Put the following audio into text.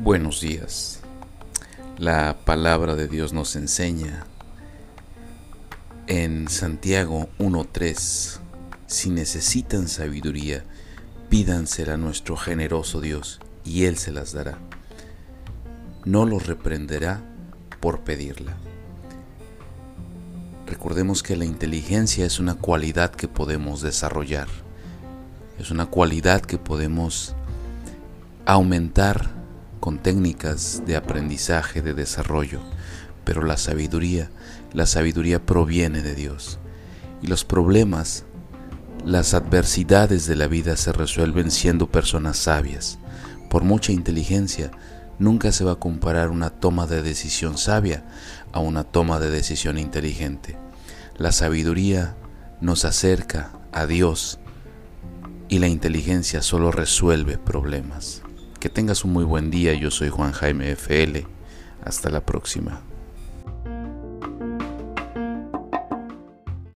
Buenos días. La palabra de Dios nos enseña en Santiago 1.3, si necesitan sabiduría, pídansela a nuestro generoso Dios y Él se las dará. No los reprenderá por pedirla. Recordemos que la inteligencia es una cualidad que podemos desarrollar, es una cualidad que podemos aumentar con técnicas de aprendizaje, de desarrollo, pero la sabiduría, la sabiduría proviene de Dios. Y los problemas, las adversidades de la vida se resuelven siendo personas sabias. Por mucha inteligencia, nunca se va a comparar una toma de decisión sabia a una toma de decisión inteligente. La sabiduría nos acerca a Dios y la inteligencia solo resuelve problemas. Que tengas un muy buen día, yo soy Juan Jaime FL. Hasta la próxima.